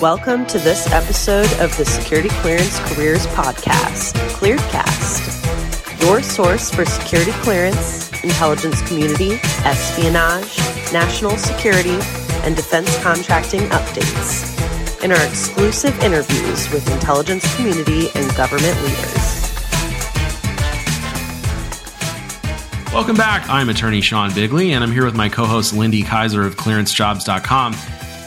Welcome to this episode of the Security Clearance Careers Podcast, ClearedCast, your source for security clearance, intelligence community, espionage, national security, and defense contracting updates, and our exclusive interviews with intelligence community and government leaders. Welcome back. I'm attorney Sean Bigley, and I'm here with my co host Lindy Kyzer of clearancejobs.com.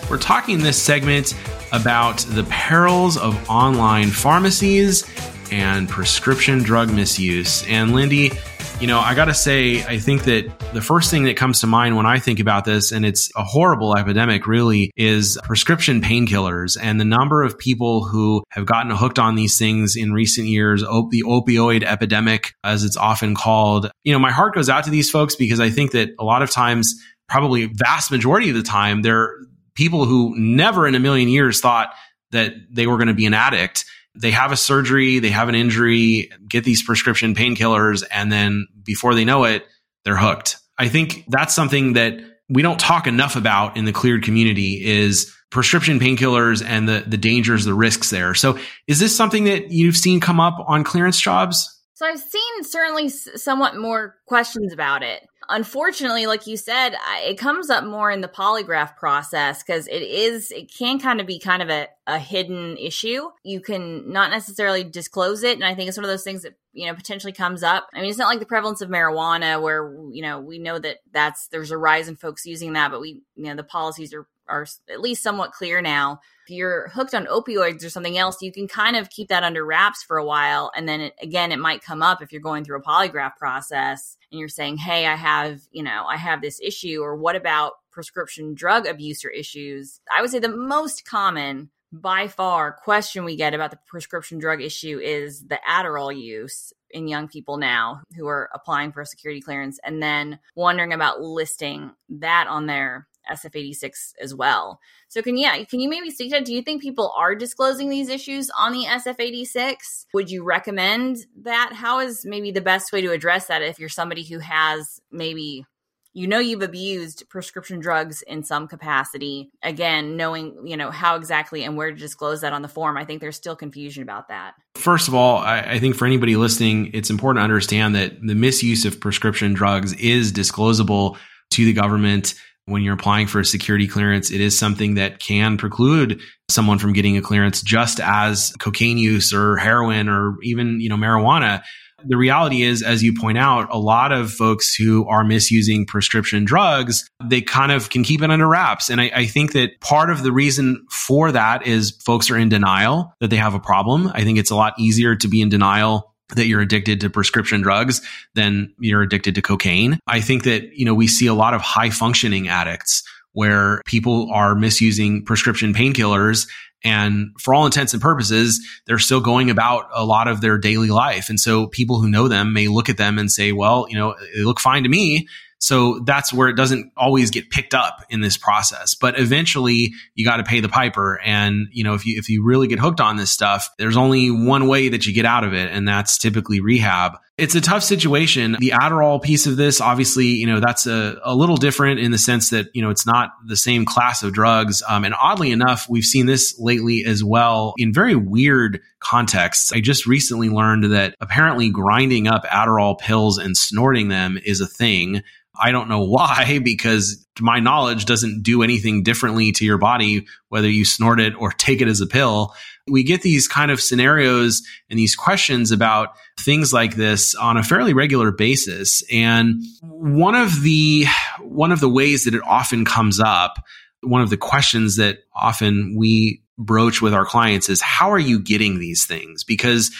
We're talking this segment about the perils of online pharmacies and prescription drug misuse. And Lindy, you know, I got to say, I think that the first thing that comes to mind when I think about this, and it's a horrible epidemic really, is prescription painkillers and the number of people who have gotten hooked on these things in recent years, op- the opioid epidemic, as it's often called. You know, my heart goes out to these folks because I think that a lot of times, probably vast majority of the time, they're people who never in a million years thought that they were going to be an addict. They have a surgery, they have an injury, get these prescription painkillers, and then before they know it, they're hooked. I think that's something that we don't talk enough about in the cleared community is prescription painkillers and the, the dangers, the risks there. So is this something that you've seen come up on clearance jobs? So I've seen certainly somewhat more questions about it unfortunately, like you said, it comes up more in the polygraph process because it is, it can kind of be kind of a, a hidden issue. You can not necessarily disclose it. And I think it's one of those things that, you know, potentially comes up. I mean, it's not like the prevalence of marijuana where, you know, we know that that's, there's a rise in folks using that, but we, you know, the policies are are at least somewhat clear now. If you're hooked on opioids or something else, you can kind of keep that under wraps for a while. And then it, again, it might come up if you're going through a polygraph process and you're saying, Hey, I have, you know, I have this issue, or what about prescription drug abuse or issues? I would say the most common by far question we get about the prescription drug issue is the Adderall use in young people now who are applying for a security clearance and then wondering about listing that on their SF86 as well. So can yeah, can you maybe speak to do you think people are disclosing these issues on the SF86? Would you recommend that? How is maybe the best way to address that if you're somebody who has maybe you know you've abused prescription drugs in some capacity again knowing you know how exactly and where to disclose that on the form i think there's still confusion about that first of all I, I, think for anybody listening it's important to understand that the misuse of prescription drugs is disclosable to the government when you're applying for a security clearance, it is something that can preclude someone from getting a clearance just as cocaine use or heroin or even, you know, marijuana. The reality is, as you point out, a lot of folks who are misusing prescription drugs, they kind of can keep it under wraps. And I, I, think that part of the reason for that is folks are in denial that they have a problem. I think it's a lot easier to be in denial that you're addicted to prescription drugs than you're addicted to cocaine. I think that, you know, we see a lot of high functioning addicts where people are misusing prescription painkillers and for all intents and purposes, they're still going about a lot of their daily life. And so people who know them may look at them and say, well, you know, they look fine to me. So that's where it doesn't always get picked up in this process. But eventually you got to pay the piper. And, you know, if you, if you really get hooked on this stuff, there's only one way that you get out of it. And that's typically rehab. It's a tough situation. The Adderall piece of this, obviously, you know, that's a, a little different in the sense that, you know, it's not the same class of drugs. Um, and oddly enough, we've seen this lately as well in very weird contexts. I just recently learned that apparently grinding up Adderall pills and snorting them is a thing. I don't know why, because my knowledge doesn't do anything differently to your body, whether you snort it or take it as a pill. We get these kind of scenarios and these questions about things like this on a fairly regular basis. And one of the, one of the ways that it often comes up, one of the questions that often we broach with our clients is how are you getting these things? Because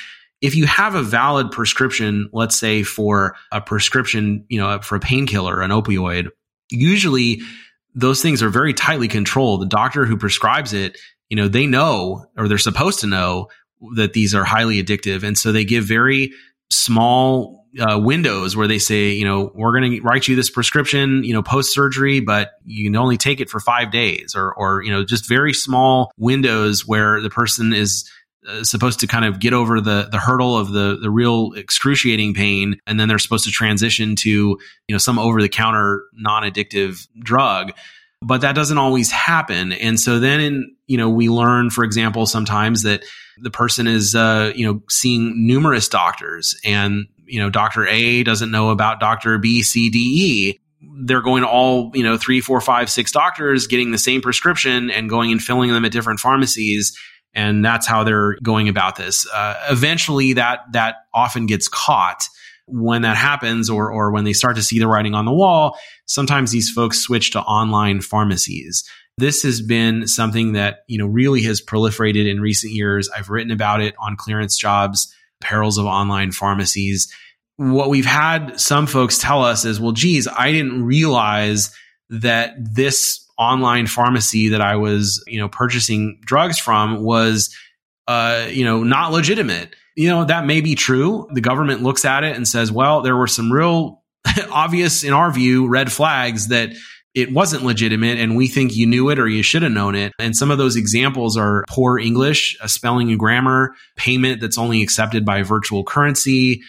if you have a valid prescription, let's say for a prescription, you know, for a painkiller, an opioid, usually those things are very tightly controlled. The doctor who prescribes it, you know, they know or they're supposed to know that these are highly addictive. And so they give very small uh, windows where they say, you know, we're going to write you this prescription, you know, post surgery, but you can only take it for five days or, or, you know, just very small windows where the person is uh, supposed to kind of get over the the hurdle of the the real excruciating pain and then they're supposed to transition to you know some over the counter non-addictive drug but that doesn't always happen. And so then, you know, we learn, for example, sometimes that the person is, uh, you know, seeing numerous doctors and, you know, Dr. A doesn't know about Dr. B, C, D, E. They're going to all, you know, three, four, five, six doctors getting the same prescription and going and filling them at different pharmacies. And that's how they're going about this. Uh, eventually that, that often gets caught when that happens or, or when they start to see the writing on the wall, sometimes these folks switch to online pharmacies. This has been something that, you know, really has proliferated in recent years. I've written about it on clearance jobs, perils of online pharmacies. What we've had some folks tell us is, well, geez, I didn't realize that this online pharmacy that I was, you know, purchasing drugs from was, uh, you know, not legitimate you know, that may be true. The government looks at it and says, well, there were some real obvious, in our view, red flags that it wasn't legitimate and we think you knew it or you should have known it. And some of those examples are poor English, a spelling and grammar, payment that's only accepted by virtual currency,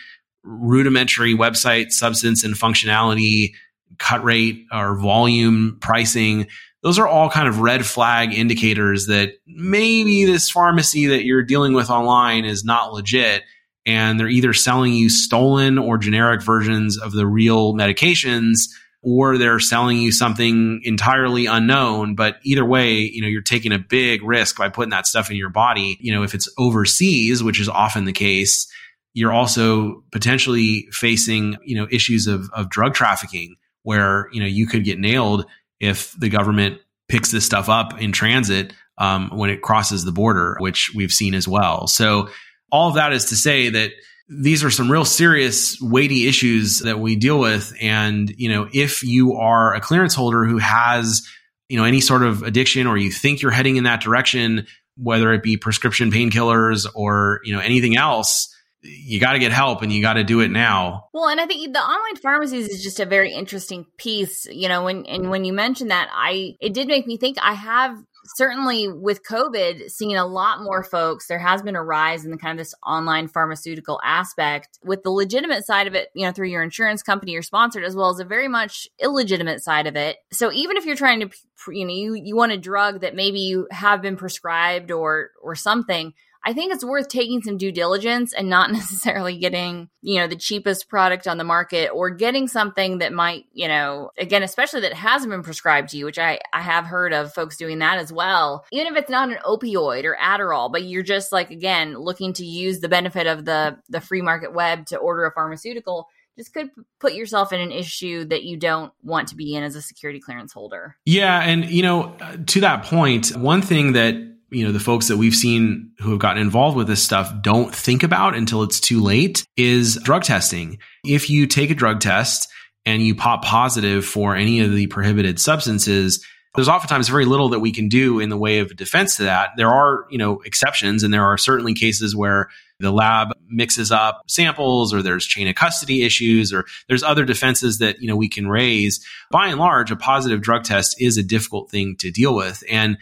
rudimentary website substance and functionality, cut rate or volume pricing those are all kind of red flag indicators that maybe this pharmacy that you're dealing with online is not legit and they're either selling you stolen or generic versions of the real medications or they're selling you something entirely unknown. But either way you know you're taking a big risk by putting that stuff in your body. You know if it's overseas which is often the case you're also potentially facing you know issues of, of drug trafficking where you know you could get nailed if the government picks this stuff up in transit um, when it crosses the border, which we've seen as well. So all of that is to say that these are some real serious weighty issues that we deal with and you know if you are a clearance holder who has you know any sort of addiction or you think you're heading in that direction whether it be prescription painkillers or you know anything else you got to get help and you got to do it now. Well, and I think the online pharmacies is just a very interesting piece, you know, when and when you mentioned that, I it did make me think I have certainly with COVID seen a lot more folks. There has been a rise in the kind of this online pharmaceutical aspect with the legitimate side of it, you know, through your insurance company or sponsored, as well as a very much illegitimate side of it. So even if you're trying to, you know, you, you want a drug that maybe you have been prescribed or or something I think it's worth taking some due diligence and not necessarily getting, you know, the cheapest product on the market or getting something that might, you know, again, especially that hasn't been prescribed to you, which I, I have heard of folks doing that as well. Even if it's not an opioid or Adderall, but you're just like, again, looking to use the benefit of the, the free market web to order a pharmaceutical just could put yourself in an issue that you don't want to be in as a security clearance holder. Yeah. And, you know, to that point, one thing that you know the folks that we've seen who have gotten involved with this stuff don't think about until it's too late is drug testing. If you take a drug test and you pop positive for any of the prohibited substances, there's oftentimes very little that we can do in the way of a defense to that. There are, you know, exceptions and there are certainly cases where the lab mixes up samples or there's chain of custody issues or there's other defenses that, you know, we can raise. By and large, a positive drug test is a difficult thing to deal with. And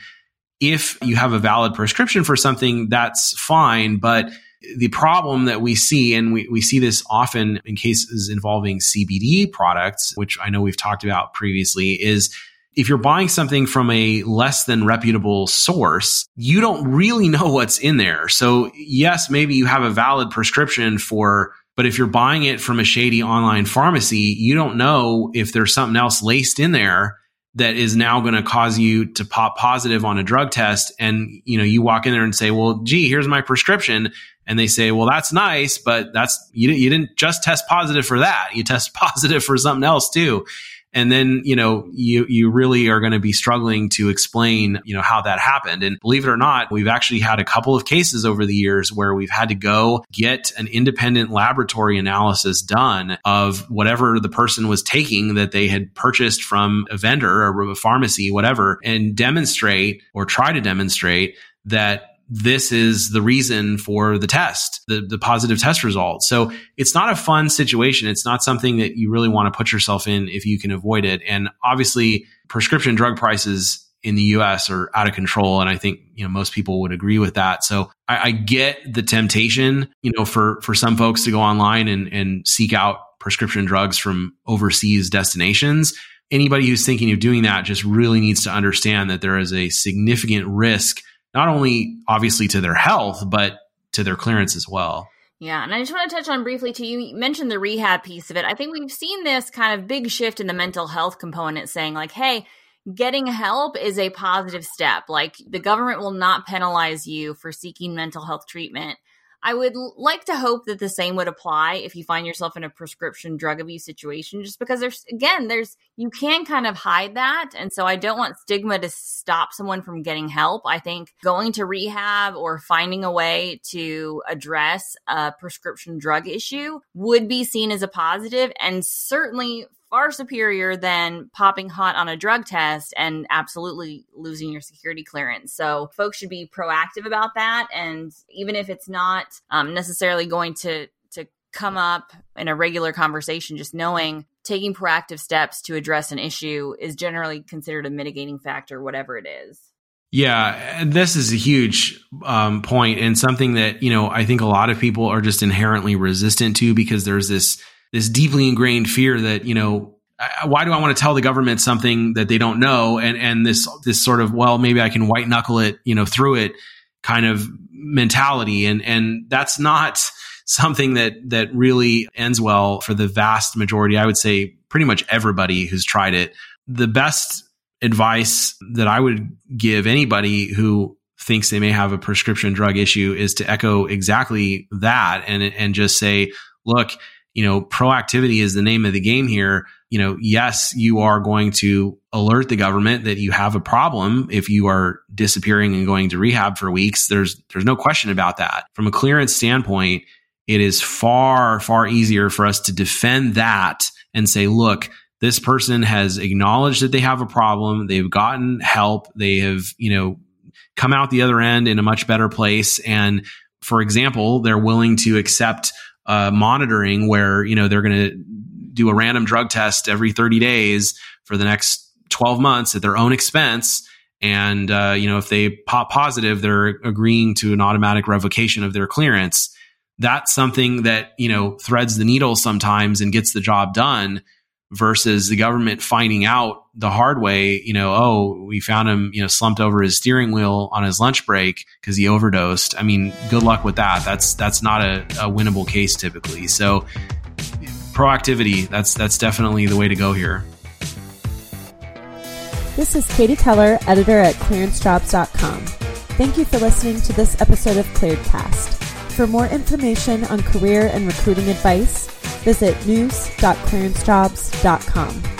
if you have a valid prescription for something, that's fine. But the problem that we see, and we, we see this often in cases involving CBD products, which I know we've talked about previously, is if you're buying something from a less than reputable source, you don't really know what's in there. So, yes, maybe you have a valid prescription for, but if you're buying it from a shady online pharmacy, you don't know if there's something else laced in there that is now going to cause you to pop positive on a drug test. And you know you walk in there and say well gee here's my prescription. And they say well that's nice but that's you, you didn't just test positive for that. You test positive for something else too and then you know you you really are going to be struggling to explain you know how that happened. And believe it or not we've actually had a couple of cases over the years where we've had to go get an independent laboratory analysis done of whatever the person was taking that they had purchased from a vendor or a pharmacy whatever and demonstrate or try to demonstrate that this is the reason for the test, the, the positive test result. So it's not a fun situation. It's not something that you really want to put yourself in if you can avoid it. And obviously, prescription drug prices in the US are out of control. And I think, you know, most people would agree with that. So I, I get the temptation, you know, for, for some folks to go online and, and seek out prescription drugs from overseas destinations. anybody who's thinking of doing that just really needs to understand that there is a significant risk, not only obviously to their health, but to their clearance as well. Yeah, and I just want to touch on briefly too. You mentioned the rehab piece of it. I think we've seen this kind of big shift in the mental health component, saying like, "Hey, getting help is a positive step. Like the government will not penalize you for seeking mental health treatment." I would like to hope that the same would apply if you find yourself in a prescription drug abuse situation, just because there's, again, there's, you can kind of hide that. And so I don't want stigma to stop someone from getting help. I think going to rehab or finding a way to address a prescription drug issue would be seen as a positive and certainly far superior than popping hot on a drug test and absolutely losing your security clearance. So folks should be proactive about that. And even if it's not um, necessarily going to, to come up in a regular conversation, just knowing taking proactive steps to address an issue is generally considered a mitigating factor, whatever it is. Yeah, this is a huge um, point and something that you know I think a lot of people are just inherently resistant to because there's this this deeply ingrained fear that you know why do I want to tell the government something that they don't know? And and this this sort of well maybe I can white knuckle it you know through it kind of mentality. And and that's not something that that really ends well for the vast majority I would say pretty much everybody who's tried it. The best advice that I would give anybody who thinks they may have a prescription drug issue is to echo exactly that and and just say look you know, proactivity is the name of the game here. You know, yes, you are going to alert the government that you have a problem if you are disappearing and going to rehab for weeks. There's there's no question about that. From a clearance standpoint, it is far far easier for us to defend that and say, look, this person has acknowledged that they have a problem, they've gotten help, they have, you know, come out the other end in a much better place and for example, they're willing to accept uh, monitoring where you know they're going to do a random drug test every 30 days for the next 12 months at their own expense. And uh, you know if they pop positive they're agreeing to an automatic revocation of their clearance. That's something that you know threads the needle sometimes and gets the job done versus the government finding out the hard way, you know, oh, we found him, you know, slumped over his steering wheel on his lunch break because he overdosed. I mean, good luck with that. That's that's not a, a winnable case typically. So proactivity, that's that's definitely the way to go here. This is Katie Keller, editor at clearancejobs.com. Thank you for listening to this episode of ClearedCast. For more information on career and recruiting advice, visit news.clearancejobs.com.